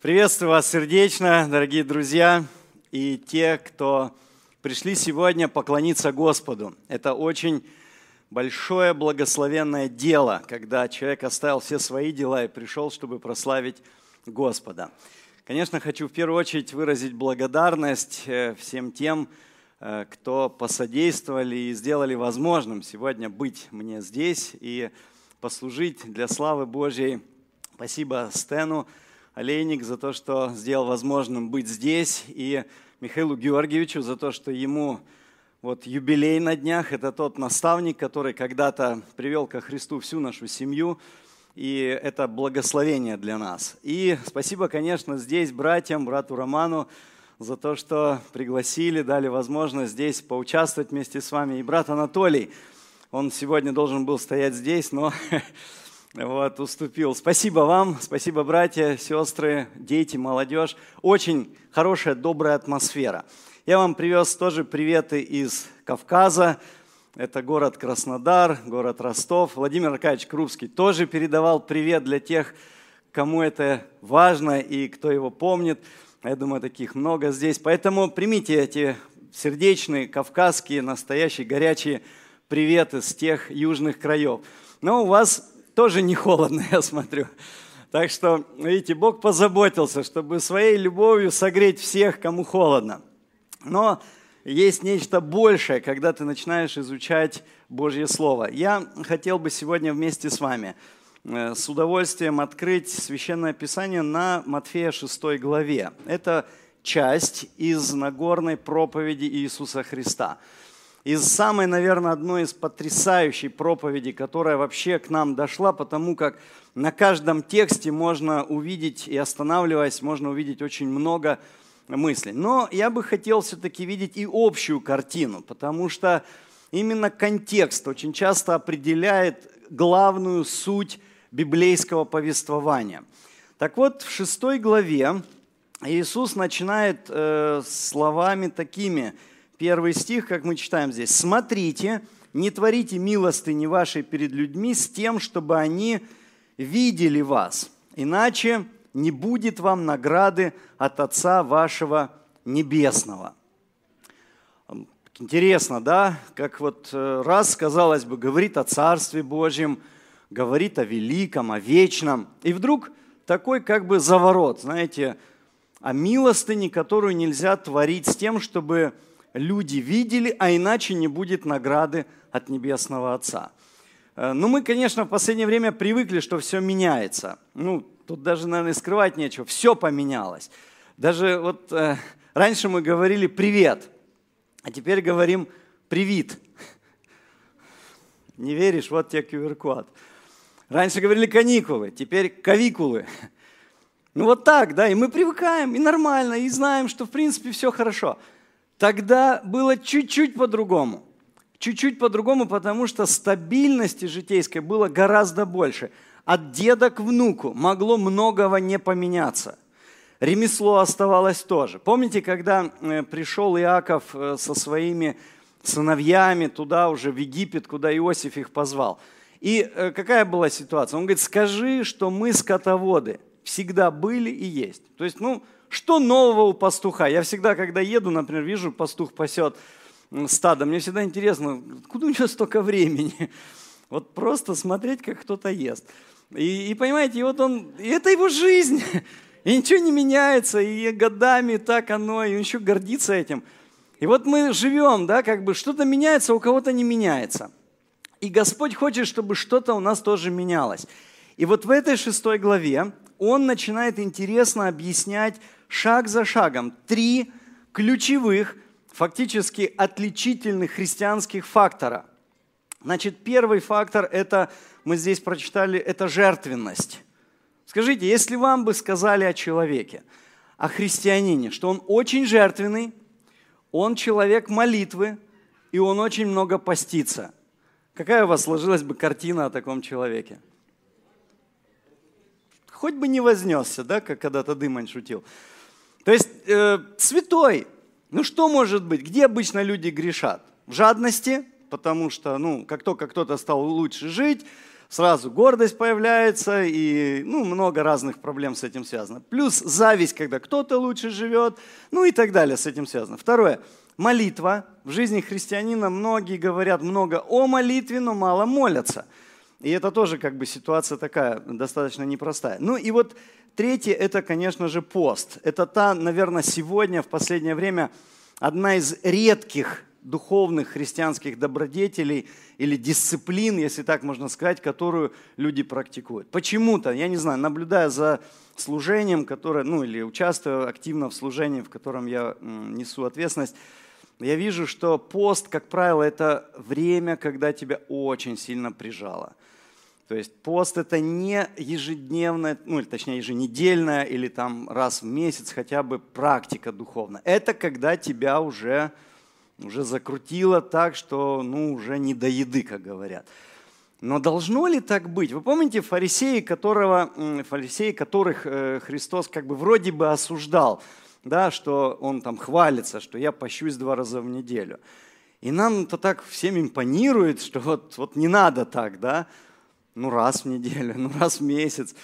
Приветствую вас сердечно, дорогие друзья, и те, кто пришли сегодня поклониться Господу. Это очень большое благословенное дело, когда человек оставил все свои дела и пришел, чтобы прославить Господа. Конечно, хочу в первую очередь выразить благодарность э, всем тем, э, кто посодействовали и сделали возможным сегодня быть мне здесь и послужить для славы Божьей. Спасибо Стэну Олейник за то, что сделал возможным быть здесь, и Михаилу Георгиевичу за то, что ему вот юбилей на днях. Это тот наставник, который когда-то привел ко Христу всю нашу семью, и это благословение для нас. И спасибо, конечно, здесь братьям, брату Роману, за то, что пригласили, дали возможность здесь поучаствовать вместе с вами. И брат Анатолий, он сегодня должен был стоять здесь, но вот, уступил. Спасибо вам, спасибо, братья, сестры, дети, молодежь. Очень хорошая, добрая атмосфера. Я вам привез тоже приветы из Кавказа. Это город Краснодар, город Ростов. Владимир Аркадьевич Крупский тоже передавал привет для тех, кому это важно и кто его помнит. Я думаю, таких много здесь. Поэтому примите эти сердечные, кавказские, настоящие, горячие приветы с тех южных краев. Но у вас тоже не холодно, я смотрю. Так что, видите, Бог позаботился, чтобы своей любовью согреть всех, кому холодно. Но есть нечто большее, когда ты начинаешь изучать Божье Слово. Я хотел бы сегодня вместе с вами э, с удовольствием открыть Священное Писание на Матфея 6 главе. Это часть из Нагорной проповеди Иисуса Христа. Из самой, наверное, одной из потрясающей проповедей, которая вообще к нам дошла, потому как на каждом тексте можно увидеть, и останавливаясь, можно увидеть очень много мысли. Но я бы хотел все-таки видеть и общую картину, потому что именно контекст очень часто определяет главную суть библейского повествования. Так вот, в шестой главе Иисус начинает э, словами такими. Первый стих, как мы читаем здесь. «Смотрите, не творите милостыни вашей перед людьми с тем, чтобы они видели вас, иначе не будет вам награды от Отца вашего Небесного. Интересно, да, как вот э, раз, казалось бы, говорит о Царстве Божьем, говорит о великом, о вечном, и вдруг такой как бы заворот, знаете, о милостыне, которую нельзя творить с тем, чтобы люди видели, а иначе не будет награды от Небесного Отца. Э, ну, мы, конечно, в последнее время привыкли, что все меняется. Ну, Тут даже, наверное, скрывать нечего. Все поменялось. Даже вот э, раньше мы говорили «привет», а теперь говорим «привит». Не веришь? Вот тебе QR-код. Раньше говорили каникулы, теперь кавикулы. Ну вот так, да, и мы привыкаем, и нормально, и знаем, что в принципе все хорошо. Тогда было чуть-чуть по-другому. Чуть-чуть по-другому, потому что стабильности житейской было гораздо больше – от деда к внуку могло многого не поменяться. Ремесло оставалось тоже. Помните, когда э, пришел Иаков э, со своими сыновьями туда уже в Египет, куда Иосиф их позвал? И э, какая была ситуация? Он говорит, скажи, что мы скотоводы, всегда были и есть. То есть, ну, что нового у пастуха? Я всегда, когда еду, например, вижу, пастух пасет стадо, мне всегда интересно, куда у него столько времени? Вот просто смотреть, как кто-то ест. И, и понимаете, и вот он, и это его жизнь, и ничего не меняется, и годами так оно, и он еще гордится этим. И вот мы живем, да, как бы что-то меняется, у кого-то не меняется. И Господь хочет, чтобы что-то у нас тоже менялось. И вот в этой шестой главе он начинает интересно объяснять шаг за шагом три ключевых, фактически отличительных христианских фактора. Значит, первый фактор – это мы здесь прочитали, это жертвенность. Скажите, если вам бы сказали о человеке, о христианине, что он очень жертвенный, он человек молитвы, и он очень много постится, какая у вас сложилась бы картина о таком человеке? Хоть бы не вознесся, да, как когда-то Дымань шутил. То есть э, святой, ну что может быть? Где обычно люди грешат? В жадности, потому что, ну, как только кто-то стал лучше жить, сразу гордость появляется, и ну, много разных проблем с этим связано. Плюс зависть, когда кто-то лучше живет, ну и так далее с этим связано. Второе. Молитва. В жизни христианина многие говорят много о молитве, но мало молятся. И это тоже как бы ситуация такая достаточно непростая. Ну и вот третье – это, конечно же, пост. Это та, наверное, сегодня, в последнее время, одна из редких духовных христианских добродетелей или дисциплин, если так можно сказать, которую люди практикуют. Почему-то, я не знаю, наблюдая за служением, которое, ну или участвуя активно в служении, в котором я несу ответственность, я вижу, что пост, как правило, это время, когда тебя очень сильно прижало. То есть пост это не ежедневная, ну или точнее еженедельная или там раз в месяц хотя бы практика духовная. Это когда тебя уже уже закрутило так, что ну, уже не до еды, как говорят. Но должно ли так быть? Вы помните фарисеи, которого, фарисеи которых э, Христос как бы вроде бы осуждал, да, что он там хвалится, что я пощусь два раза в неделю. И нам это так всем импонирует, что вот, вот не надо так, да, ну раз в неделю, ну раз в месяц.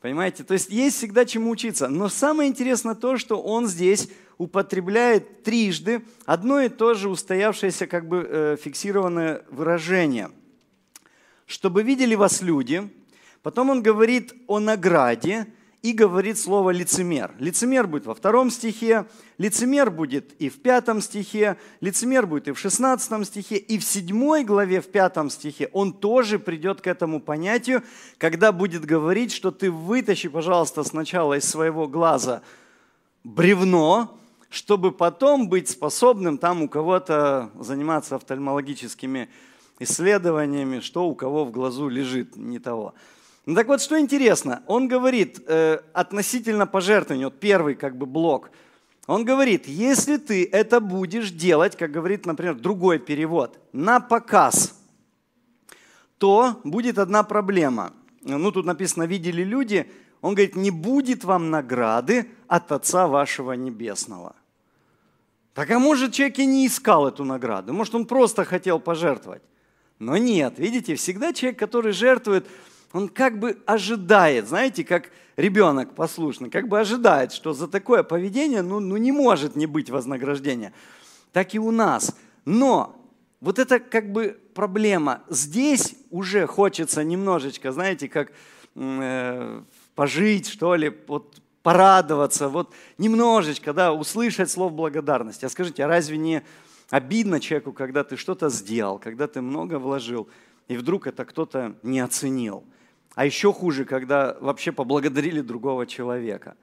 Понимаете? То есть есть всегда чему учиться. Но самое интересное то, что он здесь употребляет трижды одно и то же устоявшееся, как бы э, фиксированное выражение. «Чтобы видели вас люди». Потом он говорит о награде и говорит слово «лицемер». Лицемер будет во втором стихе, лицемер будет и в пятом стихе, лицемер будет и в шестнадцатом стихе, и в седьмой главе, в пятом стихе он тоже придет к этому понятию, когда будет говорить, что ты вытащи, пожалуйста, сначала из своего глаза бревно, чтобы потом быть способным там у кого-то заниматься офтальмологическими исследованиями, что у кого в глазу лежит, не того. Ну так вот, что интересно, он говорит э, относительно пожертвования, вот первый как бы блок, он говорит, если ты это будешь делать, как говорит, например, другой перевод, на показ, то будет одна проблема. Ну, тут написано, видели люди, он говорит, не будет вам награды от Отца вашего Небесного. Так а может человек и не искал эту награду, может он просто хотел пожертвовать. Но нет, видите, всегда человек, который жертвует, он как бы ожидает, знаете, как ребенок послушный, как бы ожидает, что за такое поведение ну, ну не может не быть вознаграждения. Так и у нас. Но вот это как бы проблема. Здесь уже хочется немножечко, знаете, как э, пожить, что ли, вот порадоваться, вот немножечко, да, услышать слов благодарности. А скажите, а разве не обидно человеку, когда ты что-то сделал, когда ты много вложил, и вдруг это кто-то не оценил? А еще хуже, когда вообще поблагодарили другого человека.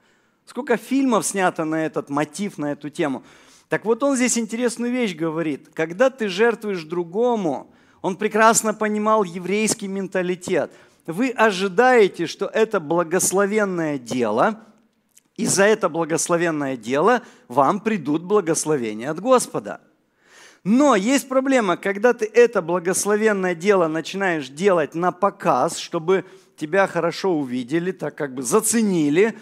Сколько фильмов снято на этот мотив, на эту тему. Так вот он здесь интересную вещь говорит. Когда ты жертвуешь другому, он прекрасно понимал еврейский менталитет – вы ожидаете, что это благословенное дело, и за это благословенное дело вам придут благословения от Господа. Но есть проблема, когда ты это благословенное дело начинаешь делать на показ, чтобы тебя хорошо увидели, так как бы заценили,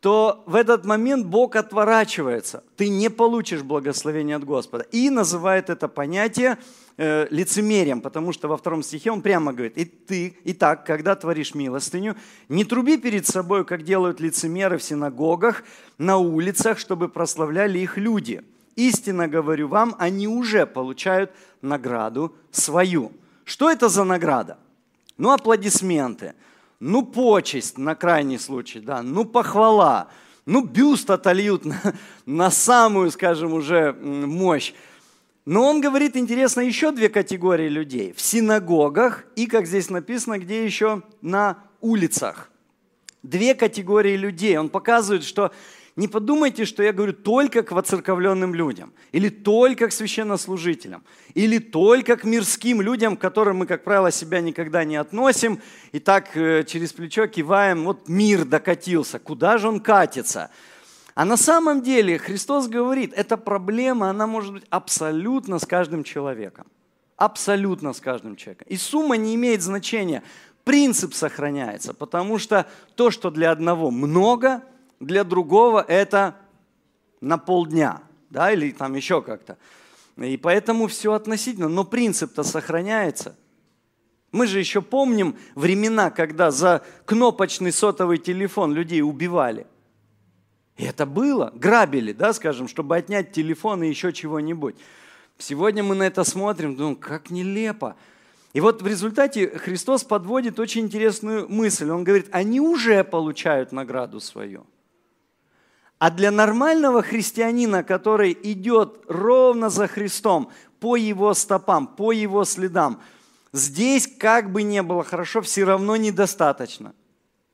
то в этот момент Бог отворачивается. Ты не получишь благословения от Господа. И называет это понятие э, лицемерием, потому что во втором стихе он прямо говорит, и ты, и так, когда творишь милостыню, не труби перед собой, как делают лицемеры в синагогах, на улицах, чтобы прославляли их люди. Истинно говорю вам, они уже получают награду свою. Что это за награда? Ну, аплодисменты – ну почесть на крайний случай, да, ну похвала, ну бюст отольют на, на самую, скажем, уже мощь. Но он говорит, интересно, еще две категории людей. В синагогах и, как здесь написано, где еще на улицах. Две категории людей. Он показывает, что не подумайте, что я говорю только к воцерковленным людям, или только к священнослужителям, или только к мирским людям, к которым мы, как правило, себя никогда не относим, и так э, через плечо киваем, вот мир докатился, куда же он катится? А на самом деле Христос говорит, эта проблема, она может быть абсолютно с каждым человеком. Абсолютно с каждым человеком. И сумма не имеет значения. Принцип сохраняется, потому что то, что для одного много, для другого это на полдня, да, или там еще как-то. И поэтому все относительно, но принцип-то сохраняется. Мы же еще помним времена, когда за кнопочный сотовый телефон людей убивали. И это было, грабили, да, скажем, чтобы отнять телефон и еще чего-нибудь. Сегодня мы на это смотрим, думаем, как нелепо. И вот в результате Христос подводит очень интересную мысль. Он говорит, они уже получают награду свою. А для нормального христианина, который идет ровно за Христом, по его стопам, по его следам, здесь как бы не было хорошо, все равно недостаточно.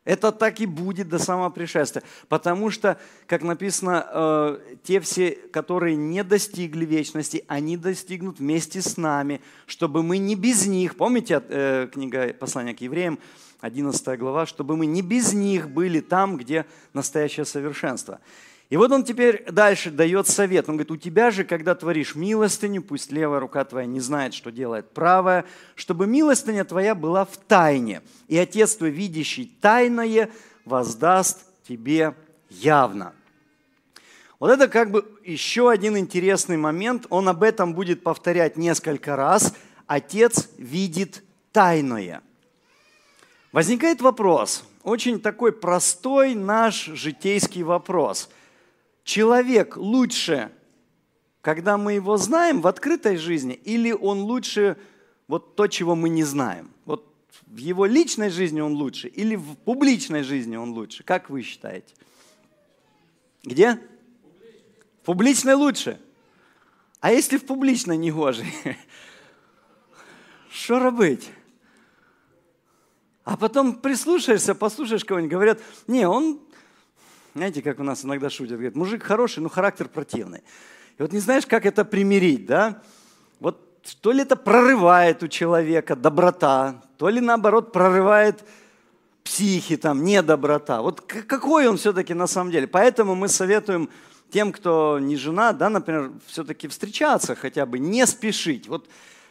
Это так и будет до самого пришествия. Потому что, как написано, э, те все, которые не достигли вечности, они достигнут вместе с нами, чтобы мы не без них, помните э, книга послания к евреям, 11 глава, чтобы мы не без них были там, где настоящее совершенство. И вот он теперь дальше дает совет. Он говорит, у тебя же, когда творишь милостыню, пусть левая рука твоя не знает, что делает правая, чтобы милостыня твоя была в тайне, и Отец твой, видящий тайное, воздаст тебе явно. Вот это как бы еще один интересный момент. Он об этом будет повторять несколько раз. Отец видит тайное. Возникает вопрос, очень такой простой наш житейский вопрос – человек лучше, когда мы его знаем в открытой жизни, или он лучше вот то, чего мы не знаем? Вот в его личной жизни он лучше или в публичной жизни он лучше? Как вы считаете? Где? В публичной лучше. А если в публичной негожий? Что робить? А потом прислушаешься, послушаешь кого-нибудь, говорят, не, он знаете, как у нас иногда шутят, говорят, мужик хороший, но характер противный. И вот не знаешь, как это примирить, да? Вот то ли это прорывает у человека доброта, то ли наоборот прорывает психи, там, недоброта. Вот какой он все-таки на самом деле? Поэтому мы советуем тем, кто не жена, да, например, все-таки встречаться хотя бы, не спешить. Вот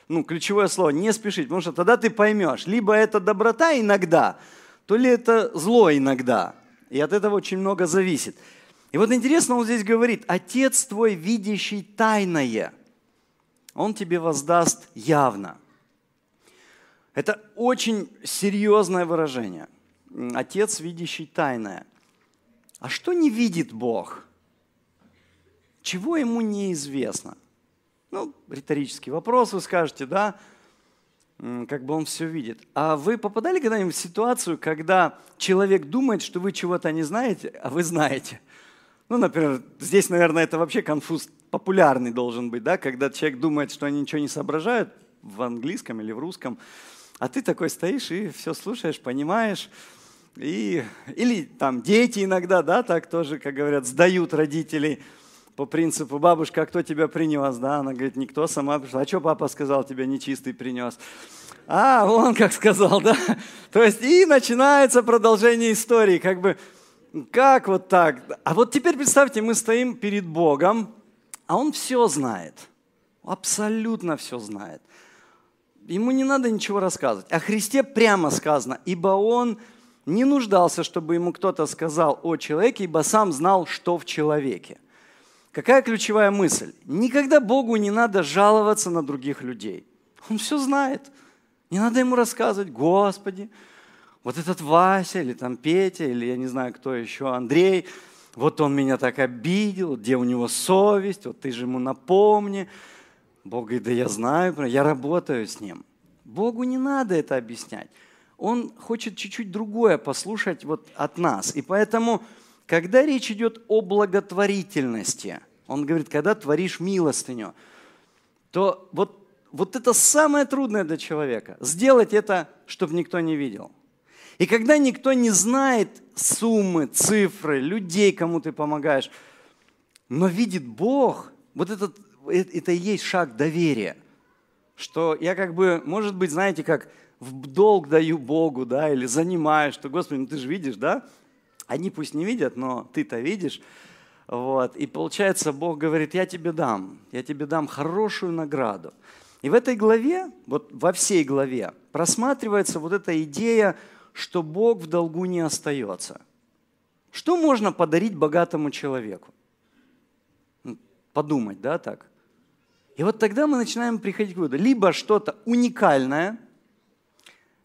ну, ключевое слово, не спешить, потому что тогда ты поймешь, либо это доброта иногда, то ли это зло иногда. И от этого очень много зависит. И вот интересно, он здесь говорит, Отец твой, видящий тайное, Он тебе воздаст явно. Это очень серьезное выражение. Отец, видящий тайное. А что не видит Бог? Чего ему неизвестно? Ну, риторический вопрос, вы скажете, да? как бы он все видит. А вы попадали когда-нибудь в ситуацию, когда человек думает, что вы чего-то не знаете, а вы знаете? Ну, например, здесь, наверное, это вообще конфуз популярный должен быть, да, когда человек думает, что они ничего не соображают в английском или в русском, а ты такой стоишь и все слушаешь, понимаешь. И, или там дети иногда, да, так тоже, как говорят, сдают родителей – по принципу, бабушка, а кто тебя принес? Да, она говорит, никто, сама пришла. А что папа сказал, тебя нечистый принес? А, он как сказал, да? То есть и начинается продолжение истории, как бы, как вот так? А вот теперь представьте, мы стоим перед Богом, а Он все знает, абсолютно все знает. Ему не надо ничего рассказывать. О Христе прямо сказано, ибо Он не нуждался, чтобы ему кто-то сказал о человеке, ибо сам знал, что в человеке. Какая ключевая мысль? Никогда Богу не надо жаловаться на других людей. Он все знает. Не надо ему рассказывать, Господи, вот этот Вася или там Петя, или я не знаю, кто еще, Андрей, вот он меня так обидел, где у него совесть, вот ты же ему напомни. Бог говорит, да я знаю, я работаю с ним. Богу не надо это объяснять. Он хочет чуть-чуть другое послушать вот от нас. И поэтому когда речь идет о благотворительности, он говорит, когда творишь милостыню, то вот, вот это самое трудное для человека. Сделать это, чтобы никто не видел. И когда никто не знает суммы, цифры, людей, кому ты помогаешь, но видит Бог, вот этот, э, это и есть шаг доверия. Что я как бы, может быть, знаете, как в долг даю Богу, да, или занимаю, что, Господи, ну ты же видишь, да, они пусть не видят, но ты-то видишь. Вот. И получается, Бог говорит, я тебе дам, я тебе дам хорошую награду. И в этой главе, вот во всей главе, просматривается вот эта идея, что Бог в долгу не остается. Что можно подарить богатому человеку? Ну, подумать, да, так? И вот тогда мы начинаем приходить к выводу. Либо что-то уникальное,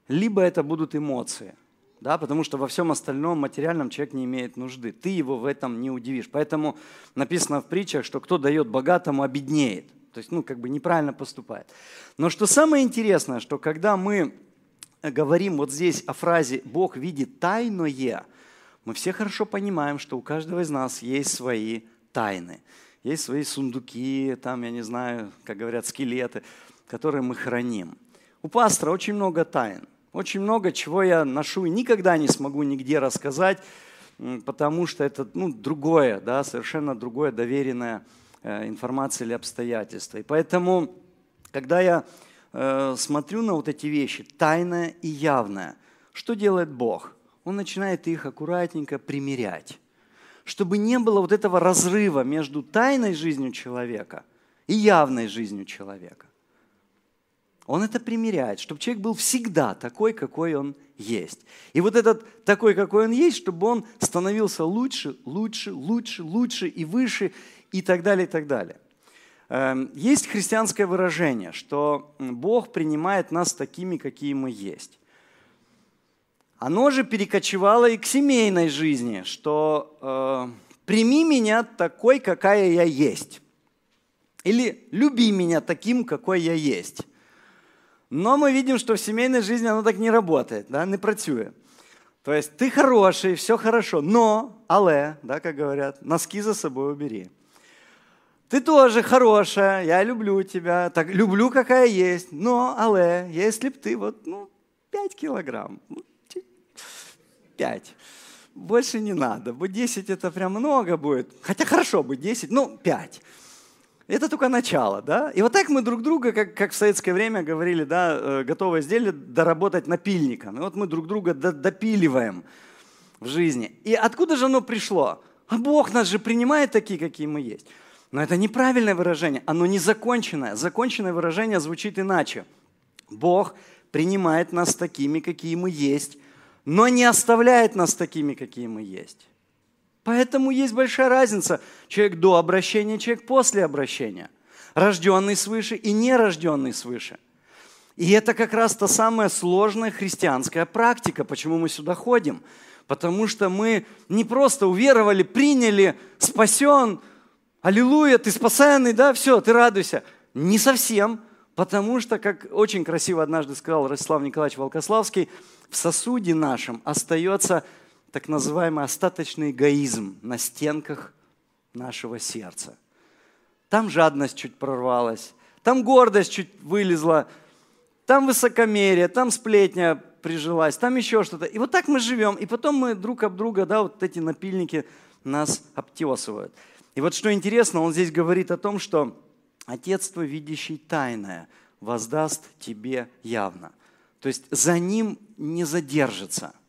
либо это будут эмоции. Да, потому что во всем остальном материальном человек не имеет нужды. Ты его в этом не удивишь. Поэтому написано в притчах, что кто дает богатому, обеднеет. То есть, ну, как бы неправильно поступает. Но что самое интересное, что когда мы говорим вот здесь о фразе «Бог видит тайное», мы все хорошо понимаем, что у каждого из нас есть свои тайны. Есть свои сундуки, там, я не знаю, как говорят, скелеты, которые мы храним. У пастора очень много тайн. Очень много чего я ношу и никогда не смогу нигде рассказать, потому что это ну, другое, да, совершенно другое доверенная э, информация или обстоятельство. И поэтому, когда я э, смотрю на вот эти вещи, тайное и явное, что делает Бог? Он начинает их аккуратненько примерять, чтобы не было вот этого разрыва между тайной жизнью человека и явной жизнью человека. Он это примеряет, чтобы человек был всегда такой, какой он есть. И вот этот такой, какой он есть, чтобы он становился лучше, лучше, лучше, лучше и выше и так далее, и так далее. Эм, есть христианское выражение, что Бог принимает нас такими, какие мы есть. Оно же перекочевало и к семейной жизни, что э, прими меня такой, какая я есть. Или люби меня таким, какой я есть. Но мы видим, что в семейной жизни оно так не работает, да, не працює. То есть ты хороший, все хорошо, но, але, да, как говорят, носки за собой убери. Ты тоже хорошая, я люблю тебя, так люблю, какая есть, но, але, если б ты вот, ну, 5 килограмм, 5, ну, больше не надо, бы 10 это прям много будет, хотя хорошо бы 10, ну, 5. Это только начало, да? И вот так мы друг друга, как, как в советское время говорили, да, э, готовое изделие доработать напильником. И вот мы друг друга допиливаем в жизни. И откуда же оно пришло? А Бог нас же принимает такие, какие мы есть. Но это неправильное выражение, оно не законченное. Законченное выражение звучит иначе. Бог принимает нас такими, какие мы есть, но не оставляет нас такими, какие мы есть. Поэтому есть большая разница. Человек до обращения, человек после обращения. Рожденный свыше и нерожденный свыше. И это как раз та самая сложная христианская практика, почему мы сюда ходим. Потому что мы не просто уверовали, приняли, спасен, аллилуйя, ты спасенный, да, все, ты радуйся. Не совсем, потому что, как очень красиво однажды сказал Ростислав Николаевич Волкославский, в сосуде нашем остается так называемый остаточный эгоизм на стенках нашего сердца. Там жадность чуть прорвалась, там гордость чуть вылезла, там высокомерие, там сплетня прижилась, там еще что-то. И вот так мы живем, и потом мы друг об друга, да, вот эти напильники нас обтесывают. И вот что интересно, он здесь говорит о том, что Отец твой, видящий тайное, воздаст тебе явно. То есть за ним не задержится –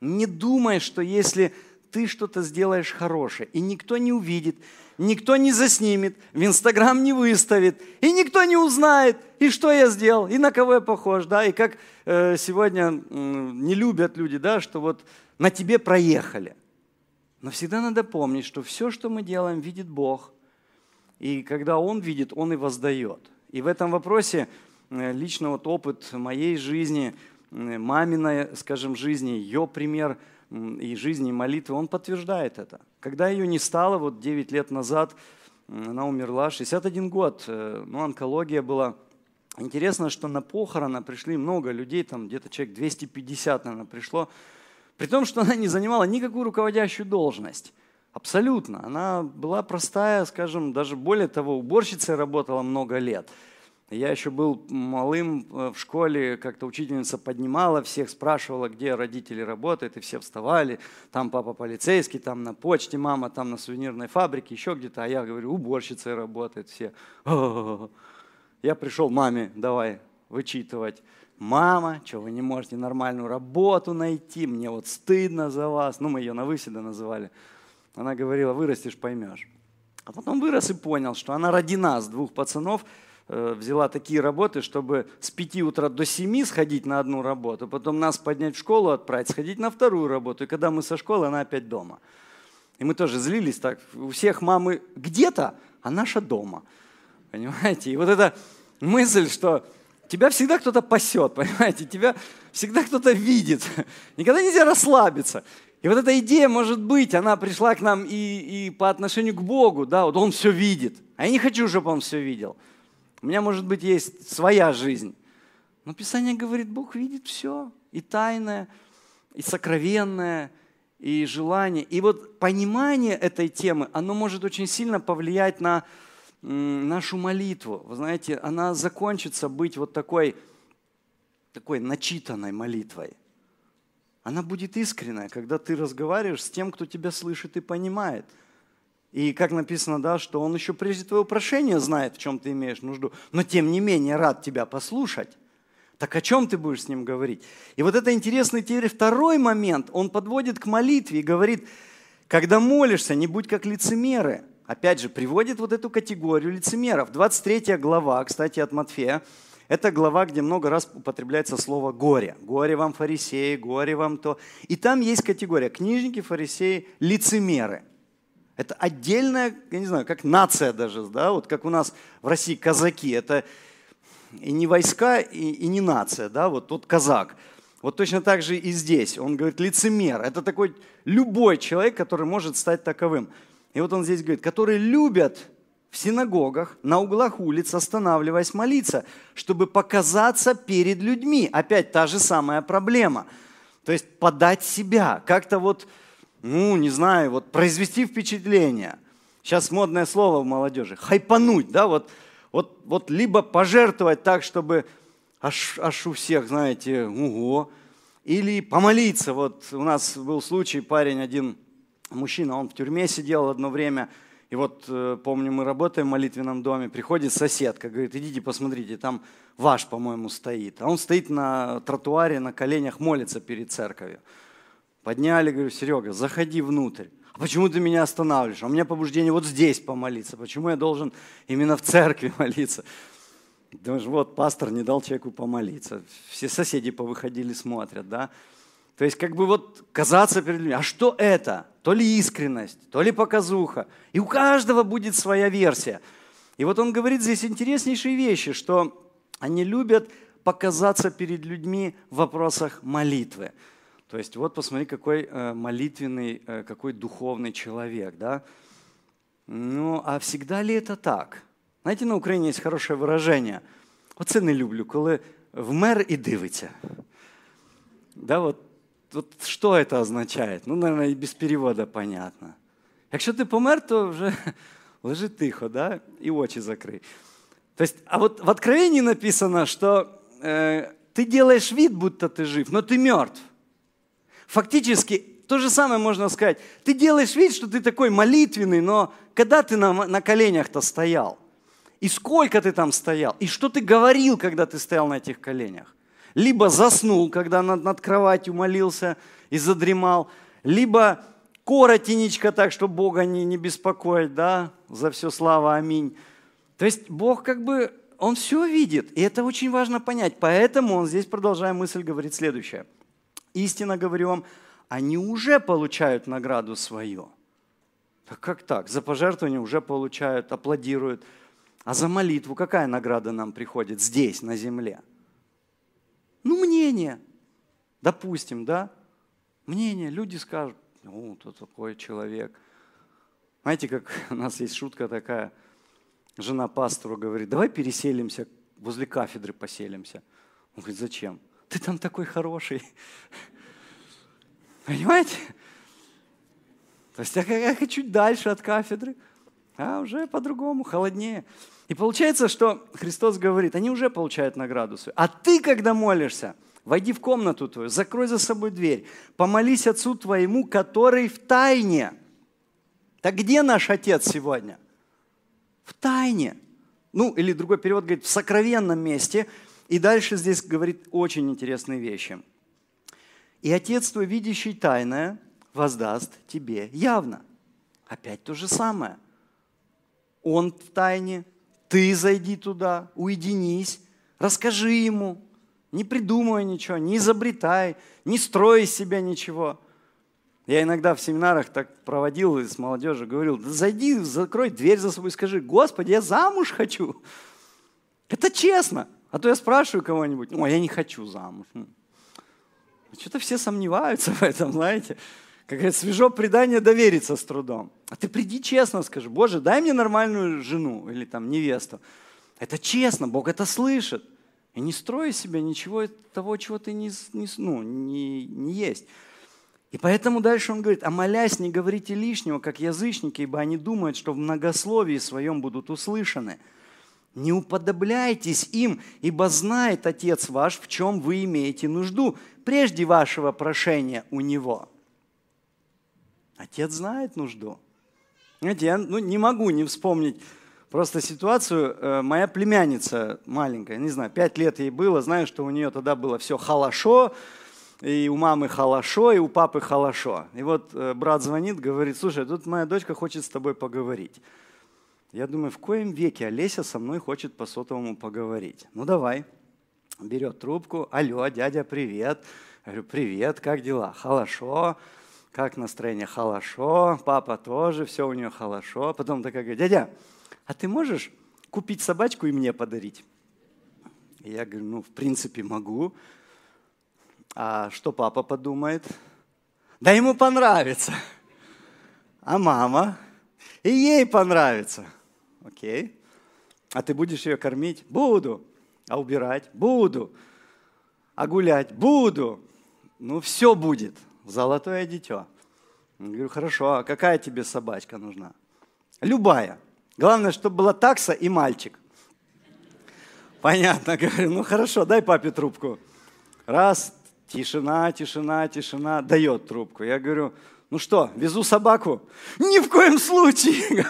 не думай, что если ты что-то сделаешь хорошее, и никто не увидит, никто не заснимет, в Инстаграм не выставит, и никто не узнает, и что я сделал, и на кого я похож, да, и как э, сегодня э, не любят люди, да, что вот на тебе проехали. Но всегда надо помнить, что все, что мы делаем, видит Бог. И когда Он видит, Он и воздает. И в этом вопросе э, лично вот опыт моей жизни – маминой, скажем, жизни, ее пример и жизни, молитвы, он подтверждает это. Когда ее не стало, вот 9 лет назад, она умерла, 61 год, э, ну, онкология была. Интересно, что на похороны пришли много людей, там где-то человек 250, наверное, пришло, при том, что она не занимала никакую руководящую должность. Абсолютно. Она была простая, скажем, даже более того, уборщицей работала много лет – я еще был малым э, в школе, как-то учительница поднимала всех, спрашивала, где родители работают, и все вставали. Там папа полицейский, там на почте мама, там на сувенирной фабрике, еще где-то. А я говорю, уборщицей работает все. Я пришел маме, давай вычитывать. Мама, что вы не можете нормальную работу найти, мне вот стыдно за вас. Ну, мы ее на выседа называли. Она говорила, вырастешь, поймешь. А потом вырос и понял, что она родина с двух пацанов – взяла такие работы, чтобы с 5 утра до 7 сходить на одну работу, потом нас поднять в школу, отправить, сходить на вторую работу. И когда мы со школы, она опять дома. И мы тоже злились так. У всех мамы где-то, а наша дома. Понимаете? И вот эта мысль, что тебя всегда кто-то пасет, понимаете? Тебя всегда кто-то видит. Никогда нельзя расслабиться. И вот эта идея, может быть, она пришла к нам и, и по отношению к Богу, да, вот Он все видит. А я не хочу, чтобы Он все видел. У меня, может быть, есть своя жизнь. Но Писание говорит, Бог видит все, и тайное, и сокровенное, и желание. И вот понимание этой темы, оно может очень сильно повлиять на нашу молитву. Вы знаете, она закончится быть вот такой, такой начитанной молитвой. Она будет искренняя, когда ты разговариваешь с тем, кто тебя слышит и понимает. И как написано, да, что он еще прежде твоего прошения знает, в чем ты имеешь нужду, но тем не менее рад тебя послушать. Так о чем ты будешь с ним говорить? И вот это интересный теперь второй момент. Он подводит к молитве и говорит, когда молишься, не будь как лицемеры – опять же, приводит вот эту категорию лицемеров. 23 глава, кстати, от Матфея, это глава, где много раз употребляется слово «горе». «Горе вам, фарисеи», «горе вам то». И там есть категория книжники, фарисеи, лицемеры. Это отдельная, я не знаю, как нация даже, да, вот как у нас в России казаки. Это и не войска, и, и не нация, да, вот тот казак. Вот точно так же и здесь. Он говорит, лицемер. Это такой любой человек, который может стать таковым. И вот он здесь говорит, которые любят в синагогах, на углах улиц, останавливаясь молиться, чтобы показаться перед людьми. Опять та же самая проблема. То есть подать себя, как-то вот, ну, не знаю, вот произвести впечатление. Сейчас модное слово в молодежи. Хайпануть, да, вот, вот, вот либо пожертвовать так, чтобы аж, аж у всех, знаете, уго, или помолиться. Вот у нас был случай, парень один мужчина, он в тюрьме сидел одно время, и вот э, помню, мы работаем в молитвенном доме, приходит соседка, говорит, идите посмотрите, там ваш, по-моему, стоит. А он стоит на тротуаре, на коленях, молится перед церковью. Подняли, говорю, Серега, заходи внутрь. А почему ты меня останавливаешь? А у меня побуждение вот здесь помолиться. Почему я должен именно в церкви молиться? Думаешь, вот пастор не дал человеку помолиться. Все соседи повыходили, смотрят, да? То есть как бы вот казаться перед людьми. А что это? То ли искренность, то ли показуха. И у каждого будет своя версия. И вот он говорит здесь интереснейшие вещи, что они любят показаться перед людьми в вопросах молитвы. То есть вот посмотри, какой э, молитвенный, э, какой духовный человек. Да? Ну, а всегда ли это так? Знаете, на Украине есть хорошее выражение. Оце не люблю, коли вмер і дивиться. Да, вот вот что это означает? Ну, наверное, и без перевода понятно. Якщо ти помер, то вже лежи тихо, да? и очи закрой. То есть, а вот в Откровении написано, что э, ты делаешь вид, будто ты жив, но ты мертв. Фактически, то же самое можно сказать. Ты делаешь вид, что ты такой молитвенный, но когда ты на, на коленях-то стоял? И сколько ты там стоял? И что ты говорил, когда ты стоял на этих коленях? либо заснул, когда над, над кроватью молился и задремал, либо коротенечко так, чтобы Бога не, не беспокоить, да, за все слава, аминь. То есть Бог как бы, Он все видит, и это очень важно понять. Поэтому Он здесь, продолжая мысль, говорит следующее. Истинно говорю вам, они уже получают награду свою. Так как так? За пожертвование уже получают, аплодируют. А за молитву какая награда нам приходит здесь, на земле? Ну, мнение. Допустим, да? Мнение. Люди скажут, ну, кто такой человек. Знаете, как у нас есть шутка такая, жена пастору говорит, давай переселимся, возле кафедры поселимся. Он говорит, зачем? Ты там такой хороший. Понимаете? То есть я хочу дальше от кафедры, а уже по-другому, холоднее. И получается, что Христос говорит, они уже получают награду свою. А ты, когда молишься, войди в комнату твою, закрой за собой дверь, помолись Отцу твоему, который в тайне. Так где наш Отец сегодня? В тайне. Ну, или другой перевод говорит, в сокровенном месте. И дальше здесь говорит очень интересные вещи. И Отец твой, видящий тайное, воздаст тебе явно. Опять то же самое. Он в тайне, ты зайди туда, уединись, расскажи ему, не придумывай ничего, не изобретай, не строй из себя ничего. Я иногда в семинарах так проводил с молодежью, говорил, да зайди, закрой дверь за собой, скажи, Господи, я замуж хочу. Это честно. А то я спрашиваю кого-нибудь, ой, я не хочу замуж. Что-то все сомневаются в этом, знаете. Как говорят, свежо предание довериться с трудом. А ты приди честно, скажи, Боже, дай мне нормальную жену или там невесту. Это честно, Бог это слышит. И не строй себя ничего того, чего ты не, не, ну, не, не есть. И поэтому дальше он говорит, а молясь, не говорите лишнего, как язычники, ибо они думают, что в многословии своем будут услышаны. Не уподобляйтесь им, ибо знает Отец ваш, в чем вы имеете нужду, прежде вашего прошения у Него. Отец знает нужду. Знаете, я ну, не могу не вспомнить просто ситуацию. Э, моя племянница маленькая, не знаю, пять лет ей было, знаю, что у нее тогда было все хорошо, и у мамы хорошо, и у папы хорошо. И вот э, брат звонит, говорит, слушай, тут моя дочка хочет с тобой поговорить. Я думаю, в коем веке Олеся со мной хочет по сотовому поговорить? Ну давай. Берет трубку. Алло, дядя, привет. Я говорю, привет, как дела? Хорошо. Как настроение? Хорошо. Папа тоже, все у нее хорошо. Потом такая говорит, дядя, а ты можешь купить собачку и мне подарить? Я говорю, ну, в принципе, могу. А что папа подумает? Да ему понравится. А мама? И ей понравится. Окей. А ты будешь ее кормить? Буду. А убирать? Буду. А гулять? Буду. Ну, все будет. Золотое дитё. Я говорю, хорошо, а какая тебе собачка нужна? Любая. Главное, чтобы была такса и мальчик. Понятно, говорю, ну хорошо, дай папе трубку. Раз, тишина, тишина, тишина, дает трубку. Я говорю, ну что, везу собаку? Ни в коем случае.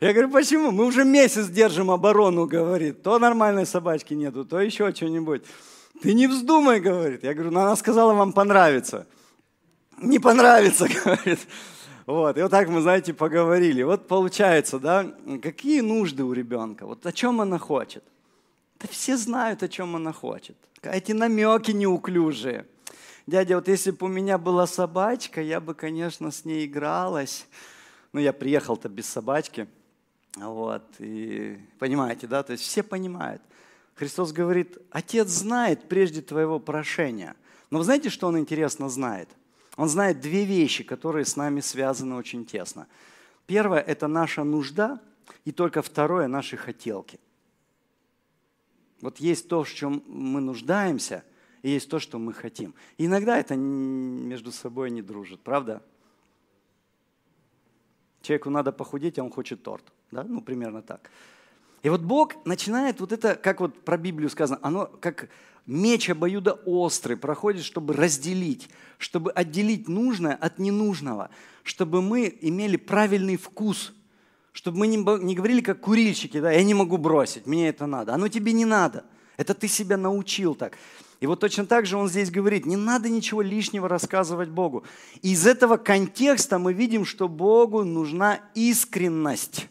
Я говорю, почему? Мы уже месяц держим оборону, говорит. То нормальной собачки нету, то еще что-нибудь. Ты не вздумай, говорит. Я говорю, ну она сказала, вам понравится не понравится, говорит. Вот, и вот так мы, знаете, поговорили. Вот получается, да, какие нужды у ребенка, вот о чем она хочет. Да все знают, о чем она хочет. Эти намеки неуклюжие. Дядя, вот если бы у меня была собачка, я бы, конечно, с ней игралась. Ну, я приехал-то без собачки. Вот, и понимаете, да, то есть все понимают. Христос говорит, Отец знает прежде твоего прошения. Но вы знаете, что Он интересно знает? Он знает две вещи, которые с нами связаны очень тесно. Первое – это наша нужда, и только второе – наши хотелки. Вот есть то, в чем мы нуждаемся, и есть то, что мы хотим. И иногда это между собой не дружит, правда? Человеку надо похудеть, а он хочет торт. Да? Ну, примерно так. И вот Бог начинает вот это, как вот про Библию сказано, оно как меч обоюда острый проходит, чтобы разделить, чтобы отделить нужное от ненужного, чтобы мы имели правильный вкус, чтобы мы не, говорили как курильщики, да, я не могу бросить, мне это надо. Оно тебе не надо. Это ты себя научил так. И вот точно так же он здесь говорит, не надо ничего лишнего рассказывать Богу. И из этого контекста мы видим, что Богу нужна искренность.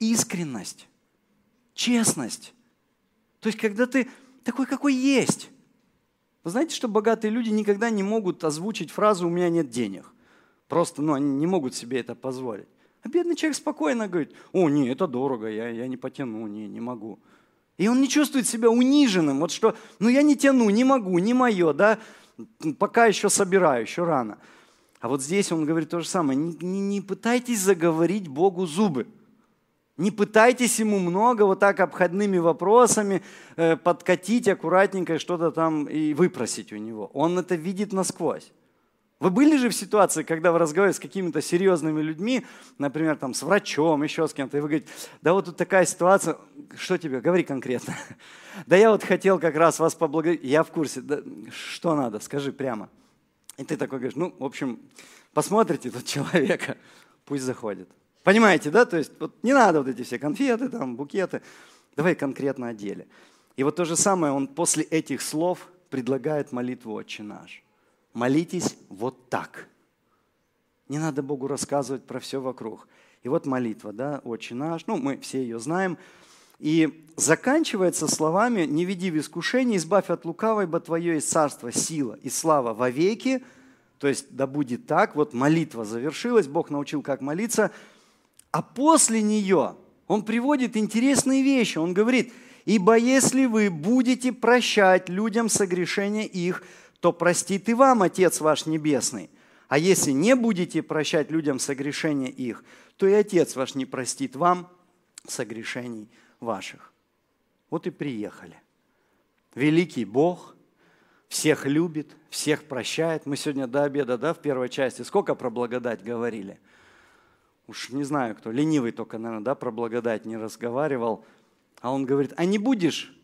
Искренность. Честность. То есть, когда ты такой, какой есть. Вы знаете, что богатые люди никогда не могут озвучить фразу «у меня нет денег». Просто, ну, они не могут себе это позволить. А бедный человек спокойно говорит, о, не, это дорого, я, я не потяну, не, не могу. И он не чувствует себя униженным, вот что, ну я не тяну, не могу, не мое, да, пока еще собираю, еще рано. А вот здесь он говорит то же самое, не, не, не пытайтесь заговорить Богу зубы. Не пытайтесь ему много вот так обходными вопросами э, подкатить аккуратненько что-то там и выпросить у него. Он это видит насквозь. Вы были же в ситуации, когда вы разговариваете с какими-то серьезными людьми, например, там, с врачом, еще с кем-то, и вы говорите, да вот тут такая ситуация, что тебе, говори конкретно. Да я вот хотел как раз вас поблагодарить, я в курсе, да, что надо, скажи прямо. И ты такой говоришь, ну, в общем, посмотрите тут человека, пусть заходит. Понимаете, да? То есть вот не надо вот эти все конфеты, там, букеты. Давай конкретно о деле. И вот то же самое он после этих слов предлагает молитву «Отче наш». Молитесь вот так. Не надо Богу рассказывать про все вокруг. И вот молитва, да, «Отче наш», ну, мы все ее знаем. И заканчивается словами «Не веди в искушение, избавь от лукавой, ибо Твое есть царство, сила и слава во веки». То есть, да будет так, вот молитва завершилась, Бог научил, как молиться – а после нее он приводит интересные вещи. Он говорит, Ибо если вы будете прощать людям согрешения их, то простит и вам Отец ваш Небесный. А если не будете прощать людям согрешения их, то и Отец ваш не простит вам согрешений ваших. Вот и приехали. Великий Бог всех любит, всех прощает. Мы сегодня до обеда, да, в первой части, сколько про благодать говорили? Уж не знаю, кто, ленивый только, наверное, да, про благодать не разговаривал. А он говорит, а не будешь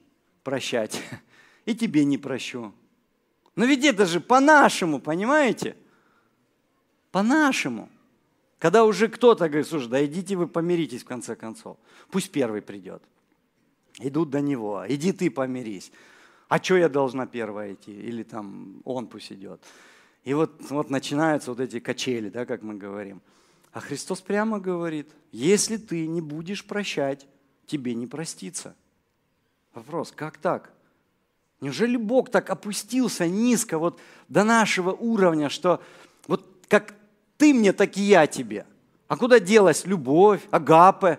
прощать, и тебе не прощу. Но ведь это же по-нашему, понимаете? По-нашему. Когда уже кто-то говорит, слушай, да идите вы помиритесь в конце концов. Пусть первый придет. Идут до него. Иди ты помирись. А что я должна первая идти? Или там он пусть идет. И вот, вот начинаются вот эти качели, да, как мы говорим. А Христос прямо говорит, если ты не будешь прощать, тебе не простится. Вопрос, как так? Неужели Бог так опустился низко вот до нашего уровня, что вот как ты мне, так и я тебе. А куда делась любовь, агапе?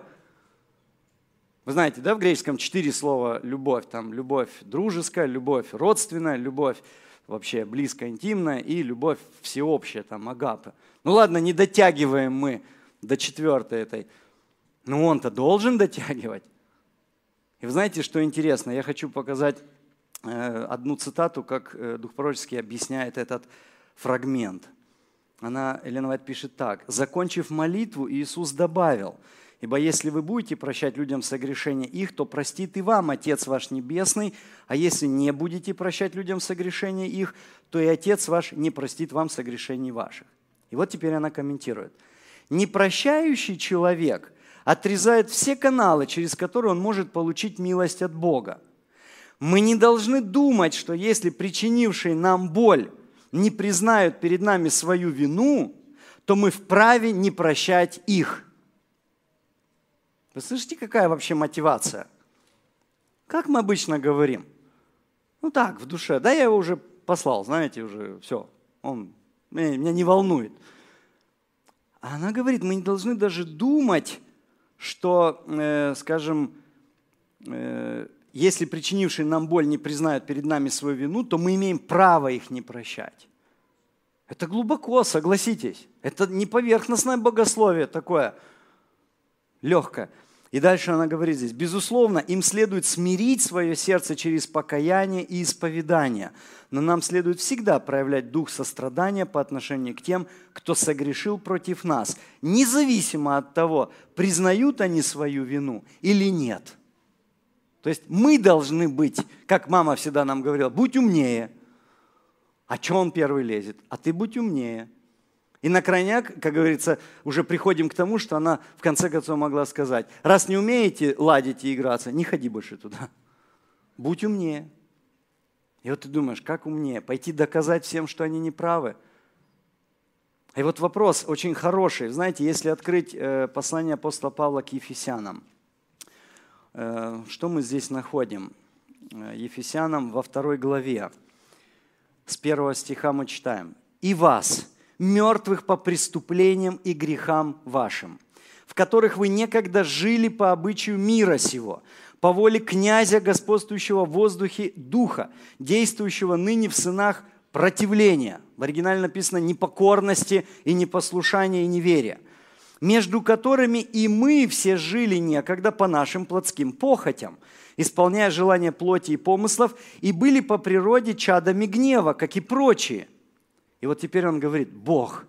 Вы знаете, да, в греческом четыре слова любовь. Там любовь дружеская, любовь родственная, любовь вообще близкая, интимная и любовь всеобщая, там агапе. Ну ладно, не дотягиваем мы до четвертой этой. Но он-то должен дотягивать. И вы знаете, что интересно? Я хочу показать э, одну цитату, как э, Дух Пророческий объясняет этот фрагмент – она, Елена Вайт пишет так. «Закончив молитву, Иисус добавил, «Ибо если вы будете прощать людям согрешения их, то простит и вам Отец ваш Небесный, а если не будете прощать людям согрешения их, то и Отец ваш не простит вам согрешений ваших». И вот теперь она комментирует. «Непрощающий человек отрезает все каналы, через которые он может получить милость от Бога. Мы не должны думать, что если причинивший нам боль – не признают перед нами свою вину, то мы вправе не прощать их. Вы слышите, какая вообще мотивация? Как мы обычно говорим? Ну так, в душе. Да, я его уже послал, знаете, уже все. Он меня, не волнует. А она говорит, мы не должны даже думать, что, э, скажем, э, если причинившие нам боль не признают перед нами свою вину, то мы имеем право их не прощать. Это глубоко, согласитесь. Это не поверхностное богословие такое легкое. И дальше она говорит здесь, безусловно, им следует смирить свое сердце через покаяние и исповедание, но нам следует всегда проявлять дух сострадания по отношению к тем, кто согрешил против нас, независимо от того, признают они свою вину или нет – то есть мы должны быть, как мама всегда нам говорила, будь умнее. А что он первый лезет? А ты будь умнее. И на крайняк, как говорится, уже приходим к тому, что она в конце концов могла сказать, раз не умеете ладить и играться, не ходи больше туда. Будь умнее. И вот ты думаешь, как умнее? Пойти доказать всем, что они неправы? И вот вопрос очень хороший. Знаете, если открыть э, послание апостола Павла к Ефесянам – Э, что мы здесь находим? Э, Ефесянам во второй главе, с первого стиха мы читаем. «И вас, мертвых по преступлениям и грехам вашим, в которых вы некогда жили по обычаю мира сего, по воле князя, господствующего в воздухе духа, действующего ныне в сынах противления». В оригинале написано «непокорности и непослушания и неверия» между которыми и мы все жили некогда по нашим плотским похотям, исполняя желания плоти и помыслов, и были по природе чадами гнева, как и прочие. И вот теперь он говорит, Бог,